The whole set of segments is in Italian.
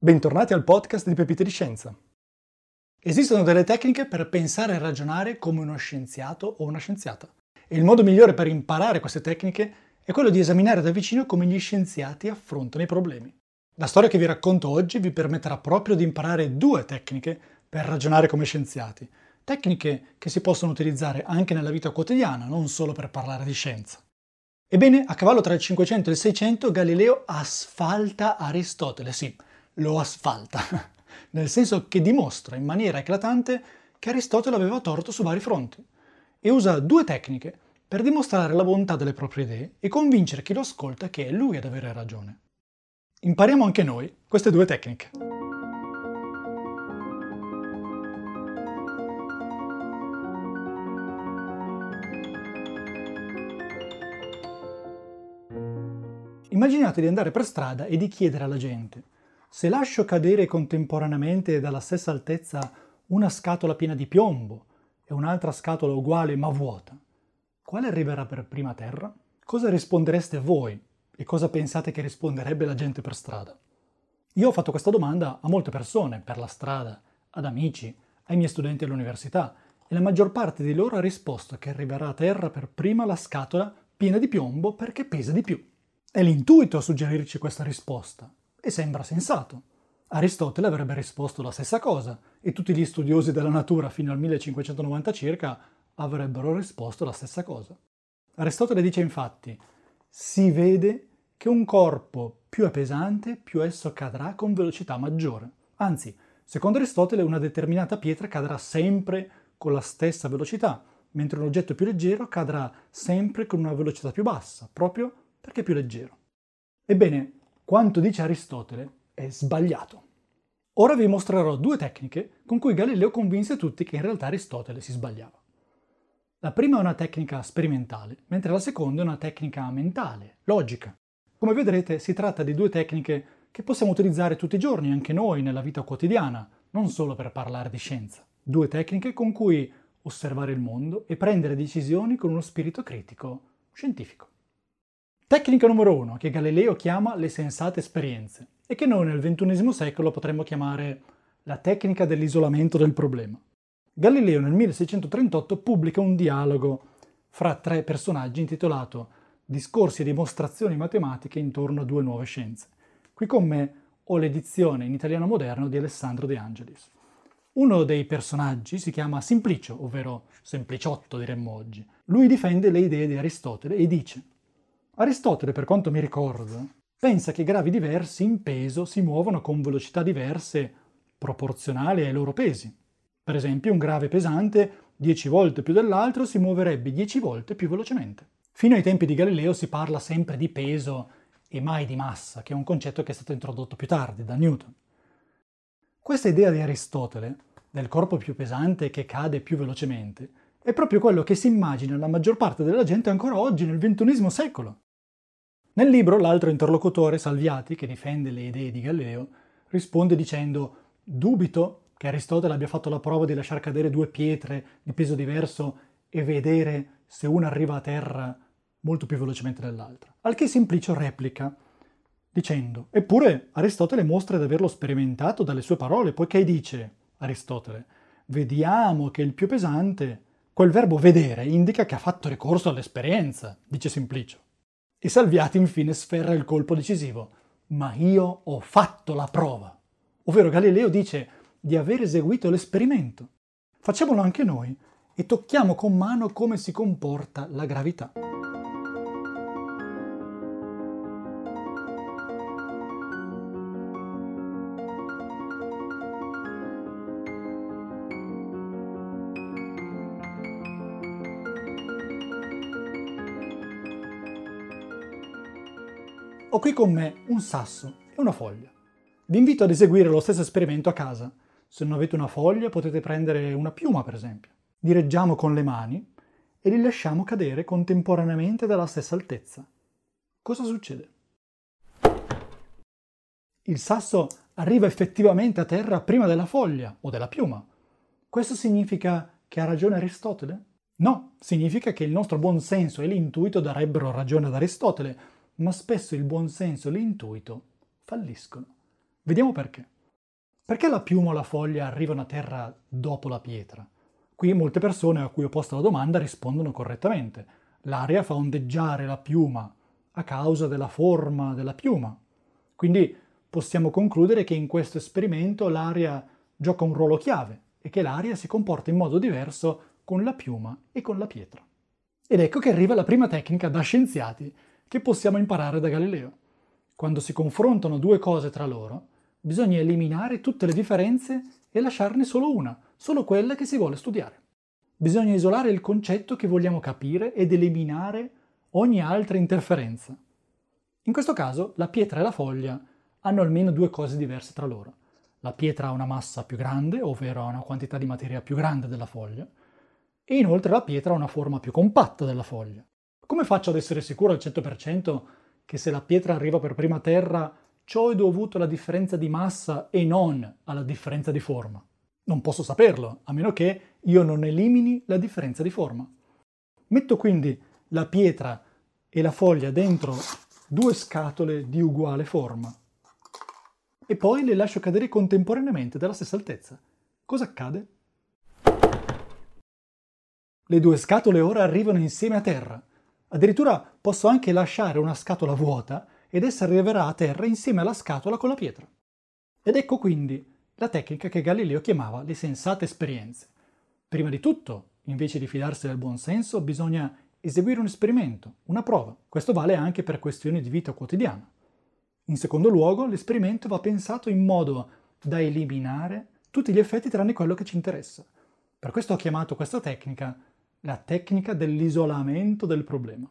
Bentornati al podcast di Pepite di Scienza. Esistono delle tecniche per pensare e ragionare come uno scienziato o una scienziata. E il modo migliore per imparare queste tecniche è quello di esaminare da vicino come gli scienziati affrontano i problemi. La storia che vi racconto oggi vi permetterà proprio di imparare due tecniche per ragionare come scienziati. Tecniche che si possono utilizzare anche nella vita quotidiana, non solo per parlare di scienza. Ebbene, a cavallo tra il 500 e il 600 Galileo asfalta Aristotele, sì, lo asfalta, nel senso che dimostra in maniera eclatante che Aristotele aveva torto su vari fronti e usa due tecniche per dimostrare la bontà delle proprie idee e convincere chi lo ascolta che è lui ad avere ragione. Impariamo anche noi queste due tecniche. Immaginate di andare per strada e di chiedere alla gente se lascio cadere contemporaneamente dalla stessa altezza una scatola piena di piombo e un'altra scatola uguale ma vuota, quale arriverà per prima a terra? Cosa rispondereste voi e cosa pensate che risponderebbe la gente per strada? Io ho fatto questa domanda a molte persone, per la strada, ad amici, ai miei studenti all'università, e la maggior parte di loro ha risposto che arriverà a terra per prima la scatola piena di piombo perché pesa di più. È l'intuito a suggerirci questa risposta, e sembra sensato. Aristotele avrebbe risposto la stessa cosa e tutti gli studiosi della natura fino al 1590 circa avrebbero risposto la stessa cosa. Aristotele dice infatti, si vede che un corpo più è pesante, più esso cadrà con velocità maggiore. Anzi, secondo Aristotele una determinata pietra cadrà sempre con la stessa velocità, mentre un oggetto più leggero cadrà sempre con una velocità più bassa, proprio perché è più leggero. Ebbene, quanto dice Aristotele è sbagliato. Ora vi mostrerò due tecniche con cui Galileo convinse tutti che in realtà Aristotele si sbagliava. La prima è una tecnica sperimentale, mentre la seconda è una tecnica mentale, logica. Come vedrete si tratta di due tecniche che possiamo utilizzare tutti i giorni, anche noi, nella vita quotidiana, non solo per parlare di scienza. Due tecniche con cui osservare il mondo e prendere decisioni con uno spirito critico scientifico. Tecnica numero uno, che Galileo chiama le sensate esperienze e che noi nel XXI secolo potremmo chiamare la tecnica dell'isolamento del problema. Galileo nel 1638 pubblica un dialogo fra tre personaggi intitolato Discorsi e dimostrazioni matematiche intorno a due nuove scienze. Qui con me ho l'edizione in italiano moderno di Alessandro De Angelis. Uno dei personaggi si chiama Simplicio, ovvero Sempliciotto diremmo oggi. Lui difende le idee di Aristotele e dice Aristotele, per quanto mi ricordo, pensa che gravi diversi in peso si muovono con velocità diverse proporzionali ai loro pesi. Per esempio, un grave pesante 10 volte più dell'altro si muoverebbe 10 volte più velocemente. Fino ai tempi di Galileo si parla sempre di peso e mai di massa, che è un concetto che è stato introdotto più tardi da Newton. Questa idea di Aristotele, del corpo più pesante che cade più velocemente, è proprio quello che si immagina la maggior parte della gente ancora oggi nel XXI secolo. Nel libro l'altro interlocutore, Salviati, che difende le idee di Galileo, risponde dicendo dubito che Aristotele abbia fatto la prova di lasciar cadere due pietre di peso diverso e vedere se una arriva a terra molto più velocemente dell'altra. Al che Simplicio replica dicendo eppure Aristotele mostra di averlo sperimentato dalle sue parole, poiché dice Aristotele vediamo che il più pesante, quel verbo vedere indica che ha fatto ricorso all'esperienza, dice Simplicio. E Salviati infine sferra il colpo decisivo. Ma io ho fatto la prova. Ovvero Galileo dice di aver eseguito l'esperimento. Facciamolo anche noi e tocchiamo con mano come si comporta la gravità. Ho qui con me un sasso e una foglia. Vi invito ad eseguire lo stesso esperimento a casa. Se non avete una foglia potete prendere una piuma, per esempio. Li reggiamo con le mani e li lasciamo cadere contemporaneamente dalla stessa altezza. Cosa succede? Il sasso arriva effettivamente a terra prima della foglia o della piuma. Questo significa che ha ragione Aristotele? No, significa che il nostro buon senso e l'intuito darebbero ragione ad Aristotele, ma spesso il buonsenso e l'intuito falliscono. Vediamo perché. Perché la piuma o la foglia arrivano a terra dopo la pietra? Qui molte persone a cui ho posto la domanda rispondono correttamente. L'aria fa ondeggiare la piuma a causa della forma della piuma. Quindi possiamo concludere che in questo esperimento l'aria gioca un ruolo chiave e che l'aria si comporta in modo diverso con la piuma e con la pietra. Ed ecco che arriva la prima tecnica da scienziati che possiamo imparare da Galileo. Quando si confrontano due cose tra loro, bisogna eliminare tutte le differenze e lasciarne solo una, solo quella che si vuole studiare. Bisogna isolare il concetto che vogliamo capire ed eliminare ogni altra interferenza. In questo caso la pietra e la foglia hanno almeno due cose diverse tra loro. La pietra ha una massa più grande, ovvero ha una quantità di materia più grande della foglia, e inoltre la pietra ha una forma più compatta della foglia. Come faccio ad essere sicuro al 100% che se la pietra arriva per prima a terra, ciò è dovuto alla differenza di massa e non alla differenza di forma? Non posso saperlo, a meno che io non elimini la differenza di forma. Metto quindi la pietra e la foglia dentro due scatole di uguale forma e poi le lascio cadere contemporaneamente dalla stessa altezza. Cosa accade? Le due scatole ora arrivano insieme a terra. Addirittura posso anche lasciare una scatola vuota ed essa arriverà a terra insieme alla scatola con la pietra. Ed ecco quindi la tecnica che Galileo chiamava le sensate esperienze. Prima di tutto, invece di fidarsi del buon senso, bisogna eseguire un esperimento, una prova. Questo vale anche per questioni di vita quotidiana. In secondo luogo, l'esperimento va pensato in modo da eliminare tutti gli effetti tranne quello che ci interessa. Per questo ho chiamato questa tecnica la tecnica dell'isolamento del problema.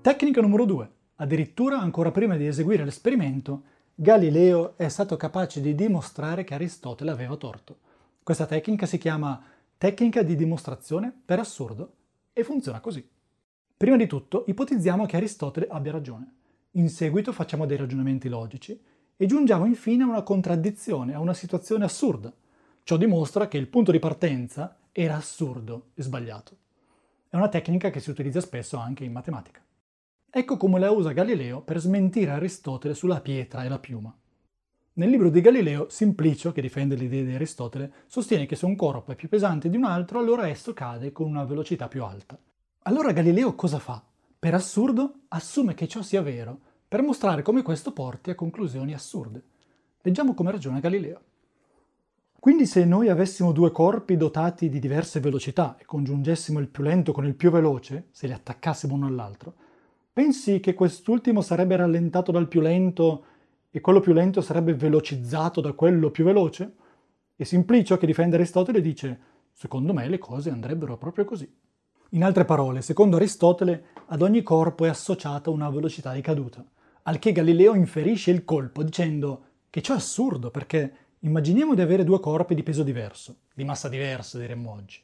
Tecnica numero 2. Addirittura ancora prima di eseguire l'esperimento, Galileo è stato capace di dimostrare che Aristotele aveva torto. Questa tecnica si chiama tecnica di dimostrazione per assurdo e funziona così. Prima di tutto ipotizziamo che Aristotele abbia ragione. In seguito facciamo dei ragionamenti logici e giungiamo infine a una contraddizione, a una situazione assurda. Ciò dimostra che il punto di partenza era assurdo e sbagliato. È una tecnica che si utilizza spesso anche in matematica. Ecco come la usa Galileo per smentire Aristotele sulla pietra e la piuma. Nel libro di Galileo, Simplicio, che difende l'idea di Aristotele, sostiene che se un corpo è più pesante di un altro, allora esso cade con una velocità più alta. Allora Galileo cosa fa? Per assurdo assume che ciò sia vero, per mostrare come questo porti a conclusioni assurde. Leggiamo come ragiona Galileo. Quindi se noi avessimo due corpi dotati di diverse velocità e congiungessimo il più lento con il più veloce, se li attaccassimo uno all'altro, pensi che quest'ultimo sarebbe rallentato dal più lento e quello più lento sarebbe velocizzato da quello più veloce? E Simplicio, che difende Aristotele, dice, secondo me le cose andrebbero proprio così. In altre parole, secondo Aristotele, ad ogni corpo è associata una velocità di caduta, al che Galileo inferisce il colpo dicendo che ciò è assurdo perché immaginiamo di avere due corpi di peso diverso, di massa diversa diremmo oggi.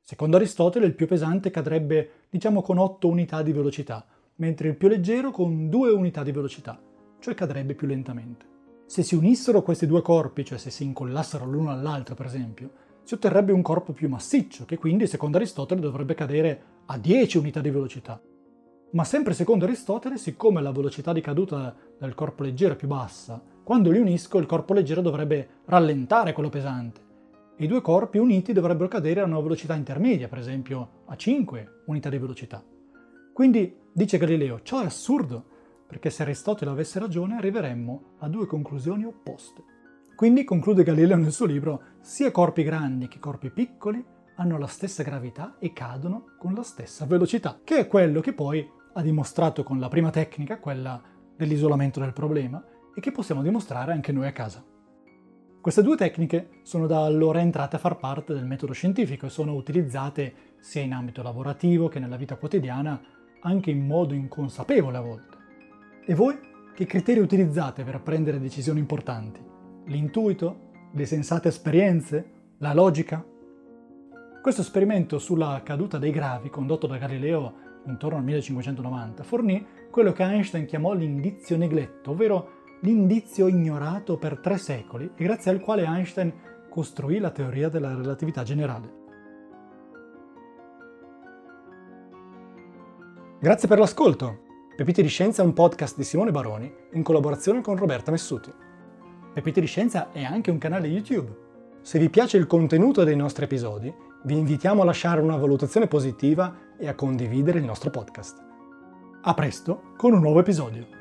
Secondo Aristotele il più pesante cadrebbe diciamo con 8 unità di velocità, mentre il più leggero con 2 unità di velocità, cioè cadrebbe più lentamente. Se si unissero questi due corpi, cioè se si incollassero l'uno all'altro per esempio, si otterrebbe un corpo più massiccio, che quindi secondo Aristotele dovrebbe cadere a 10 unità di velocità. Ma sempre secondo Aristotele, siccome la velocità di caduta del corpo leggero è più bassa, quando li unisco il corpo leggero dovrebbe rallentare quello pesante. I due corpi uniti dovrebbero cadere a una velocità intermedia, per esempio a 5 unità di velocità. Quindi, dice Galileo, ciò è assurdo, perché se Aristotele avesse ragione arriveremmo a due conclusioni opposte. Quindi, conclude Galileo nel suo libro, sia corpi grandi che corpi piccoli hanno la stessa gravità e cadono con la stessa velocità, che è quello che poi ha dimostrato con la prima tecnica, quella dell'isolamento del problema, e che possiamo dimostrare anche noi a casa. Queste due tecniche sono da allora entrate a far parte del metodo scientifico e sono utilizzate sia in ambito lavorativo che nella vita quotidiana, anche in modo inconsapevole a volte. E voi che criteri utilizzate per prendere decisioni importanti? L'intuito, le sensate esperienze, la logica? Questo esperimento sulla caduta dei gravi, condotto da Galileo intorno al 1590, fornì quello che Einstein chiamò l'indizio negletto, ovvero l'indizio ignorato per tre secoli e grazie al quale Einstein costruì la teoria della relatività generale. Grazie per l'ascolto! Pepite di Scienza è un podcast di Simone Baroni in collaborazione con Roberta Messuti. Pepite di Scienza è anche un canale YouTube. Se vi piace il contenuto dei nostri episodi, vi invitiamo a lasciare una valutazione positiva e a condividere il nostro podcast. A presto con un nuovo episodio!